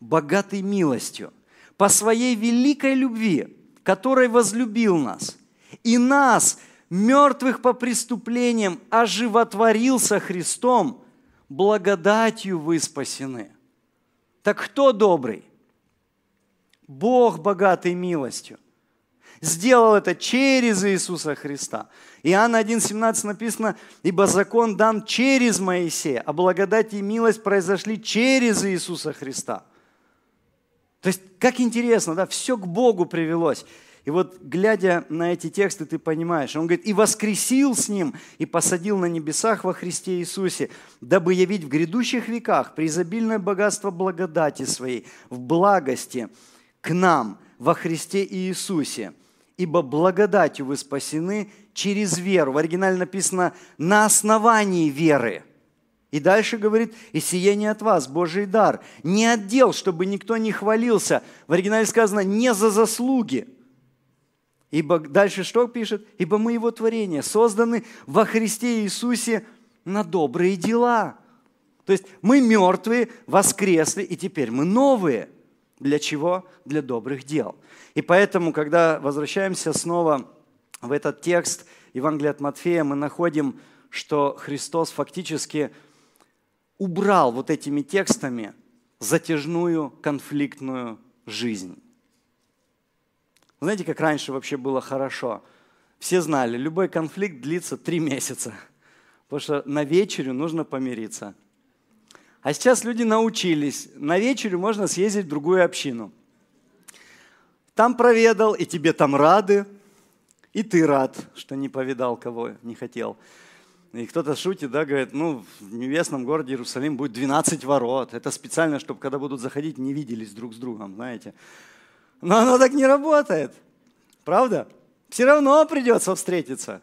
богатый милостью, по своей великой любви, которой возлюбил нас, и нас, мертвых по преступлениям, оживотворился Христом, благодатью вы спасены. Так кто добрый? Бог богатый милостью. Сделал это через Иисуса Христа. Иоанна 1,17 написано, «Ибо закон дан через Моисея, а благодать и милость произошли через Иисуса Христа». То есть, как интересно, да, все к Богу привелось. И вот, глядя на эти тексты, ты понимаешь, он говорит, и воскресил с ним, и посадил на небесах во Христе Иисусе, дабы явить в грядущих веках преизобильное богатство благодати своей, в благости, к нам во Христе Иисусе. Ибо благодатью вы спасены через веру. В оригинале написано «на основании веры». И дальше говорит, и сие не от вас, Божий дар, не отдел, чтобы никто не хвалился. В оригинале сказано, не за заслуги. Ибо дальше что пишет? Ибо мы его творение, созданы во Христе Иисусе на добрые дела. То есть мы мертвые, воскресли, и теперь мы новые. Для чего? Для добрых дел. И поэтому, когда возвращаемся снова в этот текст Евангелия от Матфея, мы находим, что Христос фактически убрал вот этими текстами затяжную конфликтную жизнь. Знаете, как раньше вообще было хорошо? Все знали, любой конфликт длится три месяца, потому что на вечерю нужно помириться. А сейчас люди научились, на вечерю можно съездить в другую общину. Там проведал, и тебе там рады, и ты рад, что не повидал кого не хотел. И кто-то шутит, да, говорит, ну, в небесном городе Иерусалим будет 12 ворот. Это специально, чтобы когда будут заходить, не виделись друг с другом, знаете. Но оно так не работает. Правда? Все равно придется встретиться.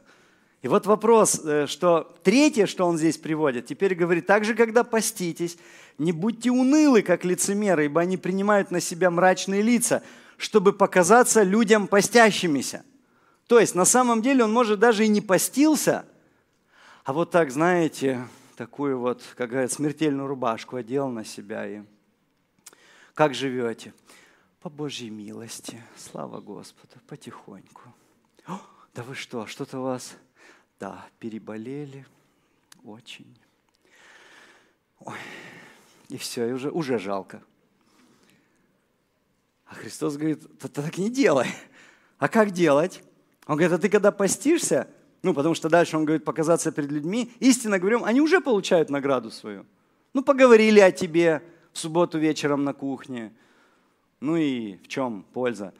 И вот вопрос, э, что третье, что он здесь приводит, теперь говорит, также, когда поститесь, не будьте унылы, как лицемеры, ибо они принимают на себя мрачные лица, чтобы показаться людям постящимися. То есть, на самом деле, он, может, даже и не постился – а вот так, знаете, такую вот, как говорят, смертельную рубашку одел на себя и как живете? По Божьей милости, слава Господу, потихоньку. О, да вы что, что-то у вас? Да, переболели очень. Ой, и все, и уже, уже жалко. А Христос говорит, ты так не делай. А как делать? Он говорит, а ты когда постишься, ну, потому что дальше он говорит показаться перед людьми. Истинно говорим, они уже получают награду свою. Ну, поговорили о тебе в субботу вечером на кухне. Ну и в чем польза?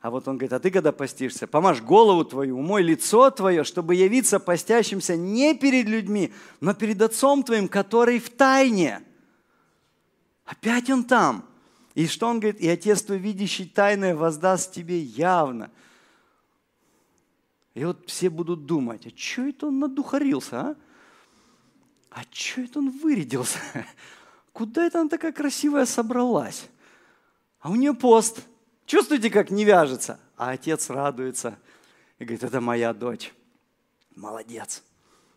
А вот он говорит, а ты когда постишься, помажь голову твою, умой лицо твое, чтобы явиться постящимся не перед людьми, но перед Отцом твоим, который в тайне. Опять он там. И что он говорит? И Отец твой, видящий тайное, воздаст тебе явно. И вот все будут думать, а что это он надухарился, а? А что это он вырядился? Куда это она такая красивая собралась? А у нее пост. Чувствуете, как не вяжется? А отец радуется и говорит, это моя дочь. Молодец.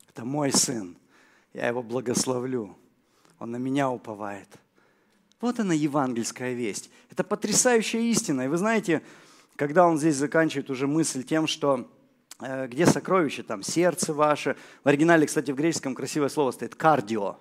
Это мой сын. Я его благословлю. Он на меня уповает. Вот она евангельская весть. Это потрясающая истина. И вы знаете, когда он здесь заканчивает уже мысль тем, что Э, где сокровище, там сердце ваше. В оригинале, кстати, в греческом красивое слово стоит кардио.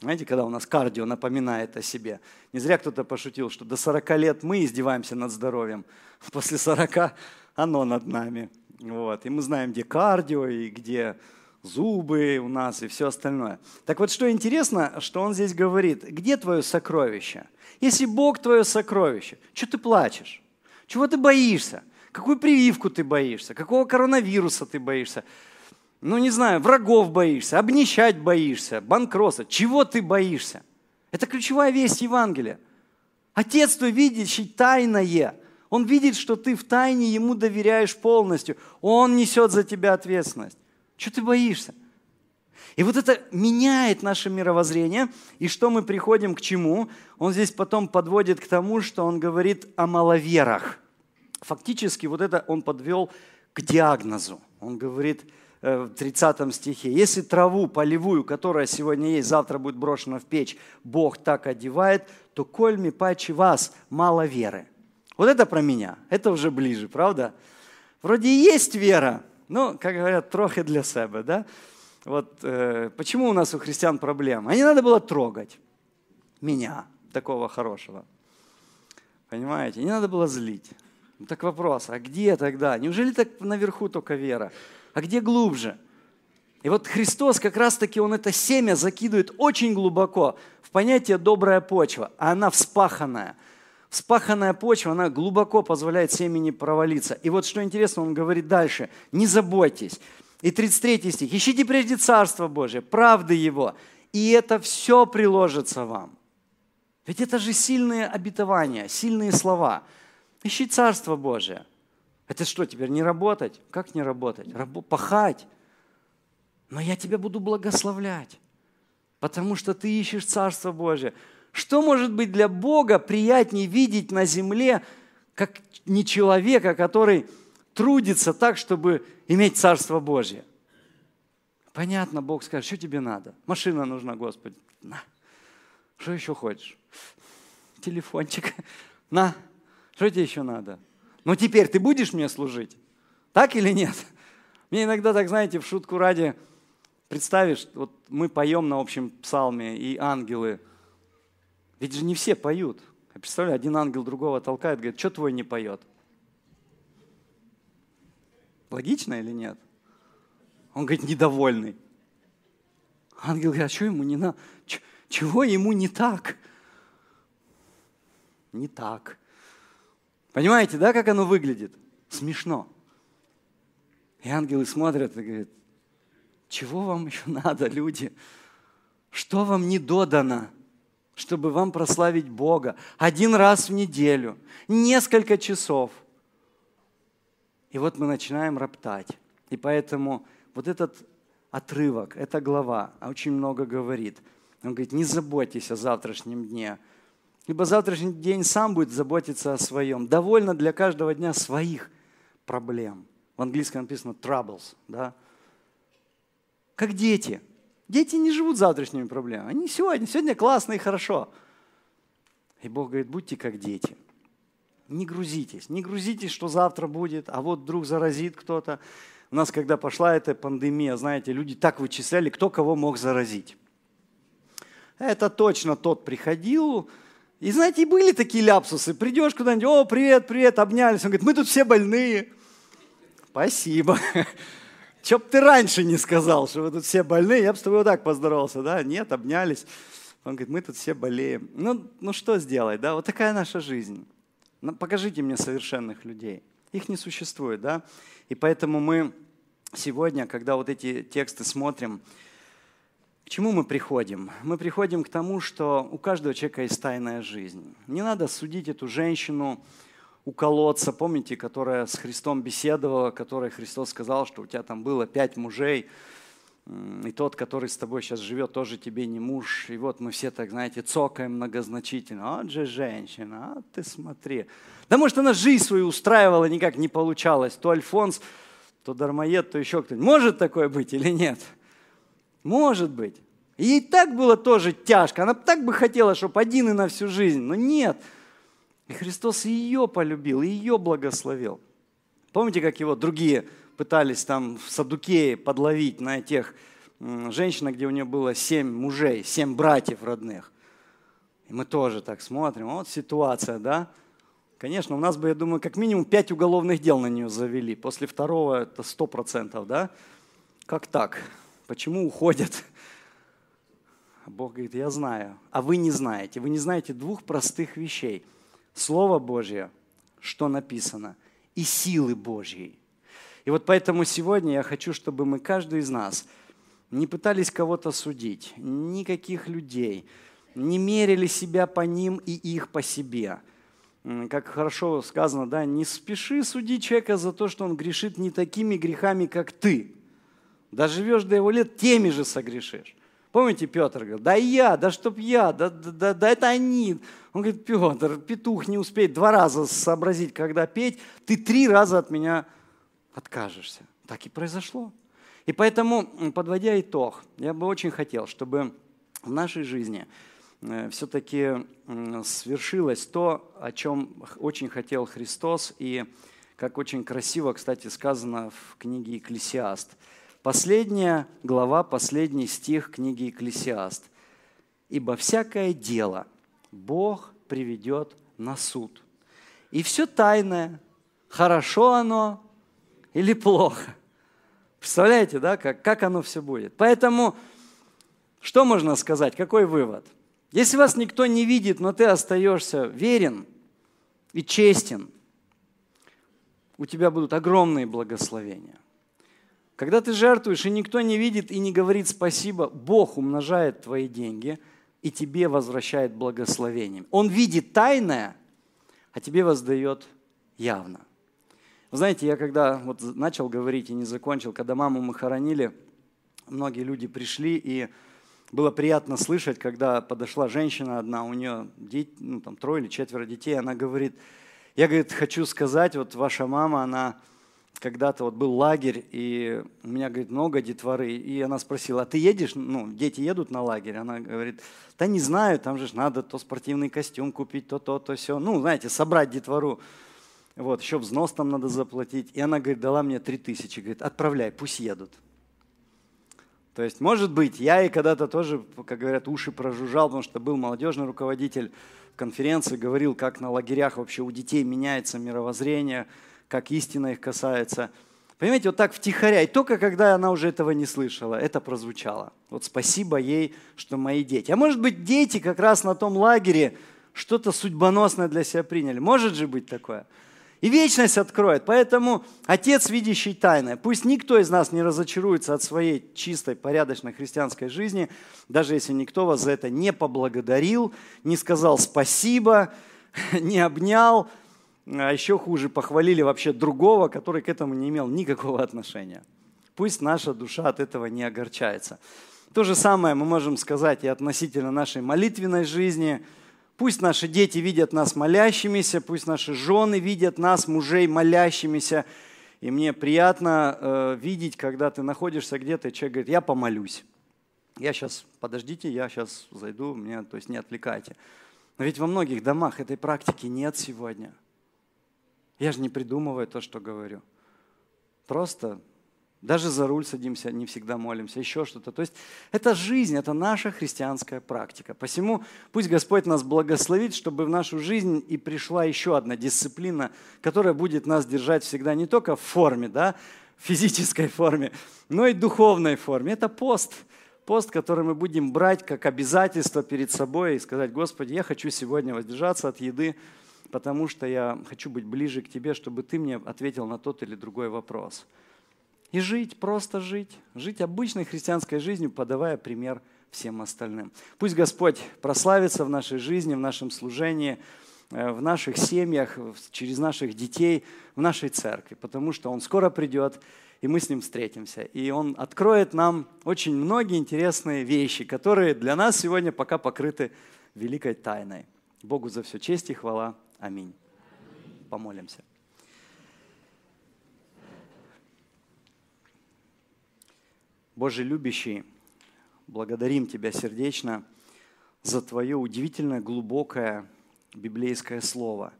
Знаете, когда у нас кардио напоминает о себе. Не зря кто-то пошутил, что до 40 лет мы издеваемся над здоровьем, после 40 оно над нами. Вот. И мы знаем, где кардио и где зубы у нас и все остальное. Так вот, что интересно, что он здесь говорит, где твое сокровище? Если Бог твое сокровище, что ты плачешь? Чего ты боишься? Какую прививку ты боишься? Какого коронавируса ты боишься? Ну, не знаю, врагов боишься, обнищать боишься, банкротства. Чего ты боишься? Это ключевая весть Евангелия. Отец твой, видящий тайное, он видит, что ты в тайне ему доверяешь полностью. Он несет за тебя ответственность. Чего ты боишься? И вот это меняет наше мировоззрение. И что мы приходим к чему? Он здесь потом подводит к тому, что он говорит о маловерах фактически вот это он подвел к диагнозу. Он говорит э, в 30 стихе, если траву полевую, которая сегодня есть, завтра будет брошена в печь, Бог так одевает, то кольми паче вас мало веры. Вот это про меня, это уже ближе, правда? Вроде есть вера, но, как говорят, трохи для себя, да? Вот э, почему у нас у христиан проблема? А не надо было трогать меня, такого хорошего. Понимаете? Не надо было злить. Ну, так вопрос, а где тогда? Неужели так наверху только вера? А где глубже? И вот Христос как раз-таки, Он это семя закидывает очень глубоко в понятие «добрая почва», а она вспаханная. Вспаханная почва, она глубоко позволяет семени провалиться. И вот что интересно, Он говорит дальше, не заботьтесь. И 33 стих, ищите прежде Царство Божие, правды Его, и это все приложится вам. Ведь это же сильные обетования, сильные слова – Ищи Царство Божие. Это что, теперь не работать? Как не работать? Рабо- пахать. Но я тебя буду благословлять, потому что ты ищешь Царство Божие. Что может быть для Бога приятнее видеть на земле, как не человека, который трудится так, чтобы иметь Царство Божье? Понятно, Бог скажет, что тебе надо? Машина нужна, Господи. На. Что еще хочешь? Телефончик. На. Что тебе еще надо? Ну теперь ты будешь мне служить? Так или нет? Мне иногда так, знаете, в шутку ради представишь, вот мы поем на общем псалме, и ангелы – ведь же не все поют. Я представляю, один ангел другого толкает, говорит, что твой не поет? Логично или нет? Он говорит, недовольный. Ангел говорит, а что ему не на... Чего ему не так? Не так. Понимаете, да, как оно выглядит? Смешно. И ангелы смотрят и говорят, чего вам еще надо, люди? Что вам не додано? Чтобы вам прославить Бога один раз в неделю, несколько часов. И вот мы начинаем роптать. И поэтому вот этот отрывок, эта глава очень много говорит. Он говорит, не заботьтесь о завтрашнем дне, ибо завтрашний день сам будет заботиться о своем. Довольно для каждого дня своих проблем. В английском написано troubles, да? Как дети – Дети не живут завтрашними проблемами. Они сегодня, сегодня классно и хорошо. И Бог говорит, будьте как дети. Не грузитесь, не грузитесь, что завтра будет, а вот вдруг заразит кто-то. У нас, когда пошла эта пандемия, знаете, люди так вычисляли, кто кого мог заразить. Это точно тот приходил, и знаете, и были такие ляпсусы. Придешь куда-нибудь, о, привет, привет, обнялись. Он говорит, мы тут все больные. Спасибо. Че б ты раньше не сказал, что вы тут все больные, я бы с тобой вот так поздоровался, да? Нет, обнялись. Он говорит, мы тут все болеем. Ну, ну что сделать, да? Вот такая наша жизнь. Ну, покажите мне совершенных людей. Их не существует, да? И поэтому мы сегодня, когда вот эти тексты смотрим, к чему мы приходим? Мы приходим к тому, что у каждого человека есть тайная жизнь. Не надо судить эту женщину, у колодца, помните, которая с Христом беседовала, которой Христос сказал, что у тебя там было пять мужей, и тот, который с тобой сейчас живет, тоже тебе не муж. И вот мы все так, знаете, цокаем многозначительно. Вот же женщина, а ты смотри. Да может, она жизнь свою устраивала, никак не получалось. То Альфонс, то Дармоед, то еще кто-нибудь. Может такое быть или нет? Может быть. Ей так было тоже тяжко. Она так бы хотела, чтобы один и на всю жизнь. Но нет. И Христос ее полюбил, ее благословил. Помните, как его другие пытались там в Садукее подловить на тех женщинах, где у нее было семь мужей, семь братьев родных. И мы тоже так смотрим, вот ситуация, да? Конечно, у нас бы, я думаю, как минимум пять уголовных дел на нее завели. После второго это сто процентов, да? Как так? Почему уходят? Бог говорит, я знаю, а вы не знаете. Вы не знаете двух простых вещей – Слово Божье, что написано, и силы Божьей. И вот поэтому сегодня я хочу, чтобы мы, каждый из нас, не пытались кого-то судить, никаких людей, не мерили себя по ним и их по себе. Как хорошо сказано, да, не спеши судить человека за то, что он грешит не такими грехами, как ты. Доживешь до его лет, теми же согрешишь. Помните, Петр говорил, да я, да чтоб я, да, да, да это они. Он говорит, Петр, петух не успеет два раза сообразить, когда петь, ты три раза от меня откажешься. Так и произошло. И поэтому, подводя итог, я бы очень хотел, чтобы в нашей жизни э, все-таки свершилось то, о чем очень хотел Христос, и как очень красиво, кстати, сказано в книге «Екклесиаст». Последняя глава, последний стих книги Екклесиаст. «Ибо всякое дело Бог приведет на суд. И все тайное, хорошо оно или плохо. Представляете, да, как, как оно все будет? Поэтому, что можно сказать, какой вывод? Если вас никто не видит, но ты остаешься верен и честен, у тебя будут огромные благословения. Когда ты жертвуешь, и никто не видит и не говорит спасибо, Бог умножает твои деньги и тебе возвращает благословением. Он видит тайное, а тебе воздает явно. Знаете, я когда вот начал говорить и не закончил, когда маму мы хоронили, многие люди пришли, и было приятно слышать, когда подошла женщина одна, у нее дети, ну, там, трое или четверо детей, она говорит, я, говорит, хочу сказать, вот ваша мама, она когда-то вот был лагерь, и у меня, говорит, много детворы, и она спросила, а ты едешь, ну, дети едут на лагерь? Она говорит, да не знаю, там же надо то спортивный костюм купить, то, то, то, все. Ну, знаете, собрать детвору. Вот, еще взнос там надо заплатить. И она, говорит, дала мне три тысячи, говорит, отправляй, пусть едут. То есть, может быть, я и когда-то тоже, как говорят, уши прожужжал, потому что был молодежный руководитель конференции, говорил, как на лагерях вообще у детей меняется мировоззрение, как истина их касается. Понимаете, вот так втихаря. И только когда она уже этого не слышала, это прозвучало. Вот спасибо ей, что мои дети. А может быть, дети как раз на том лагере что-то судьбоносное для себя приняли. Может же быть такое. И вечность откроет. Поэтому Отец, видящий тайное, пусть никто из нас не разочаруется от своей чистой, порядочной христианской жизни, даже если никто вас за это не поблагодарил, не сказал спасибо, не обнял, а еще хуже, похвалили вообще другого, который к этому не имел никакого отношения. Пусть наша душа от этого не огорчается. То же самое мы можем сказать и относительно нашей молитвенной жизни. Пусть наши дети видят нас молящимися, пусть наши жены видят нас, мужей, молящимися. И мне приятно э, видеть, когда ты находишься где-то, и человек говорит, я помолюсь. Я сейчас, подождите, я сейчас зайду, мне, то есть не отвлекайте. Но ведь во многих домах этой практики нет сегодня – я же не придумываю то, что говорю. Просто даже за руль садимся, не всегда молимся, еще что-то. То есть это жизнь, это наша христианская практика. Посему пусть Господь нас благословит, чтобы в нашу жизнь и пришла еще одна дисциплина, которая будет нас держать всегда не только в форме, да, физической форме, но и духовной форме. Это пост. Пост, который мы будем брать как обязательство перед собой и сказать, Господи, я хочу сегодня воздержаться от еды, потому что я хочу быть ближе к тебе, чтобы ты мне ответил на тот или другой вопрос. И жить, просто жить, жить обычной христианской жизнью, подавая пример всем остальным. Пусть Господь прославится в нашей жизни, в нашем служении, э, в наших семьях, через наших детей, в нашей церкви, потому что Он скоро придет, и мы с Ним встретимся. И Он откроет нам очень многие интересные вещи, которые для нас сегодня пока покрыты великой тайной. Богу за все честь и хвала. Аминь. Помолимся. Боже любящий, благодарим Тебя сердечно за Твое удивительно глубокое библейское слово.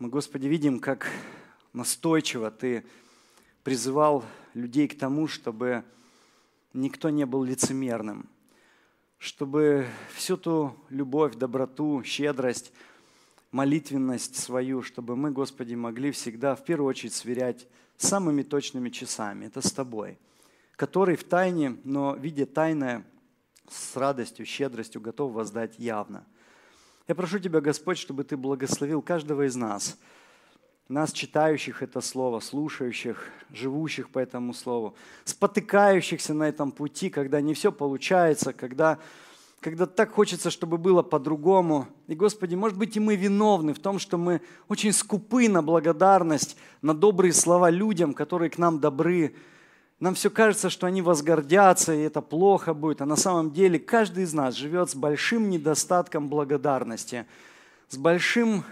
Мы, Господи, видим, как настойчиво Ты призывал людей к тому, чтобы никто не был лицемерным, чтобы всю ту любовь, доброту, щедрость – молитвенность свою, чтобы мы, Господи, могли всегда в первую очередь сверять самыми точными часами. Это с Тобой, который в тайне, но видя тайное, с радостью, щедростью готов воздать явно. Я прошу Тебя, Господь, чтобы Ты благословил каждого из нас, нас, читающих это слово, слушающих, живущих по этому слову, спотыкающихся на этом пути, когда не все получается, когда когда так хочется, чтобы было по-другому. И, Господи, может быть, и мы виновны в том, что мы очень скупы на благодарность, на добрые слова людям, которые к нам добры. Нам все кажется, что они возгордятся, и это плохо будет. А на самом деле каждый из нас живет с большим недостатком благодарности, с большим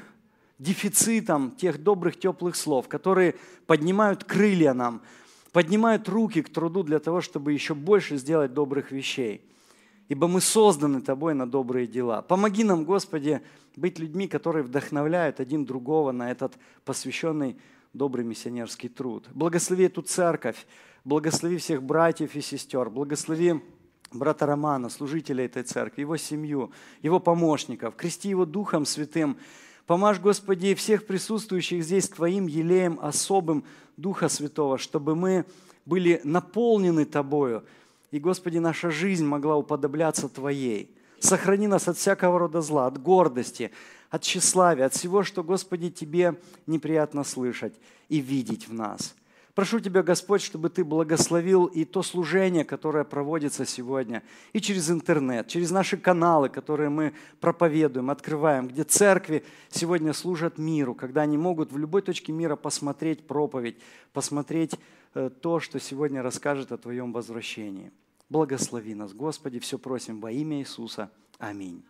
дефицитом тех добрых, теплых слов, которые поднимают крылья нам, поднимают руки к труду для того, чтобы еще больше сделать добрых вещей ибо мы созданы Тобой на добрые дела. Помоги нам, Господи, быть людьми, которые вдохновляют один другого на этот посвященный добрый миссионерский труд. Благослови эту церковь, благослови всех братьев и сестер, благослови брата Романа, служителя этой церкви, его семью, его помощников, крести его Духом Святым. Помажь, Господи, всех присутствующих здесь Твоим елеем особым Духа Святого, чтобы мы были наполнены Тобою, и, Господи, наша жизнь могла уподобляться Твоей. Сохрани нас от всякого рода зла, от гордости, от тщеславия, от всего, что, Господи, Тебе неприятно слышать и видеть в нас. Прошу Тебя, Господь, чтобы Ты благословил и то служение, которое проводится сегодня, и через интернет, через наши каналы, которые мы проповедуем, открываем, где церкви сегодня служат миру, когда они могут в любой точке мира посмотреть проповедь, посмотреть то, что сегодня расскажет о Твоем возвращении. Благослови нас, Господи, все просим во имя Иисуса. Аминь.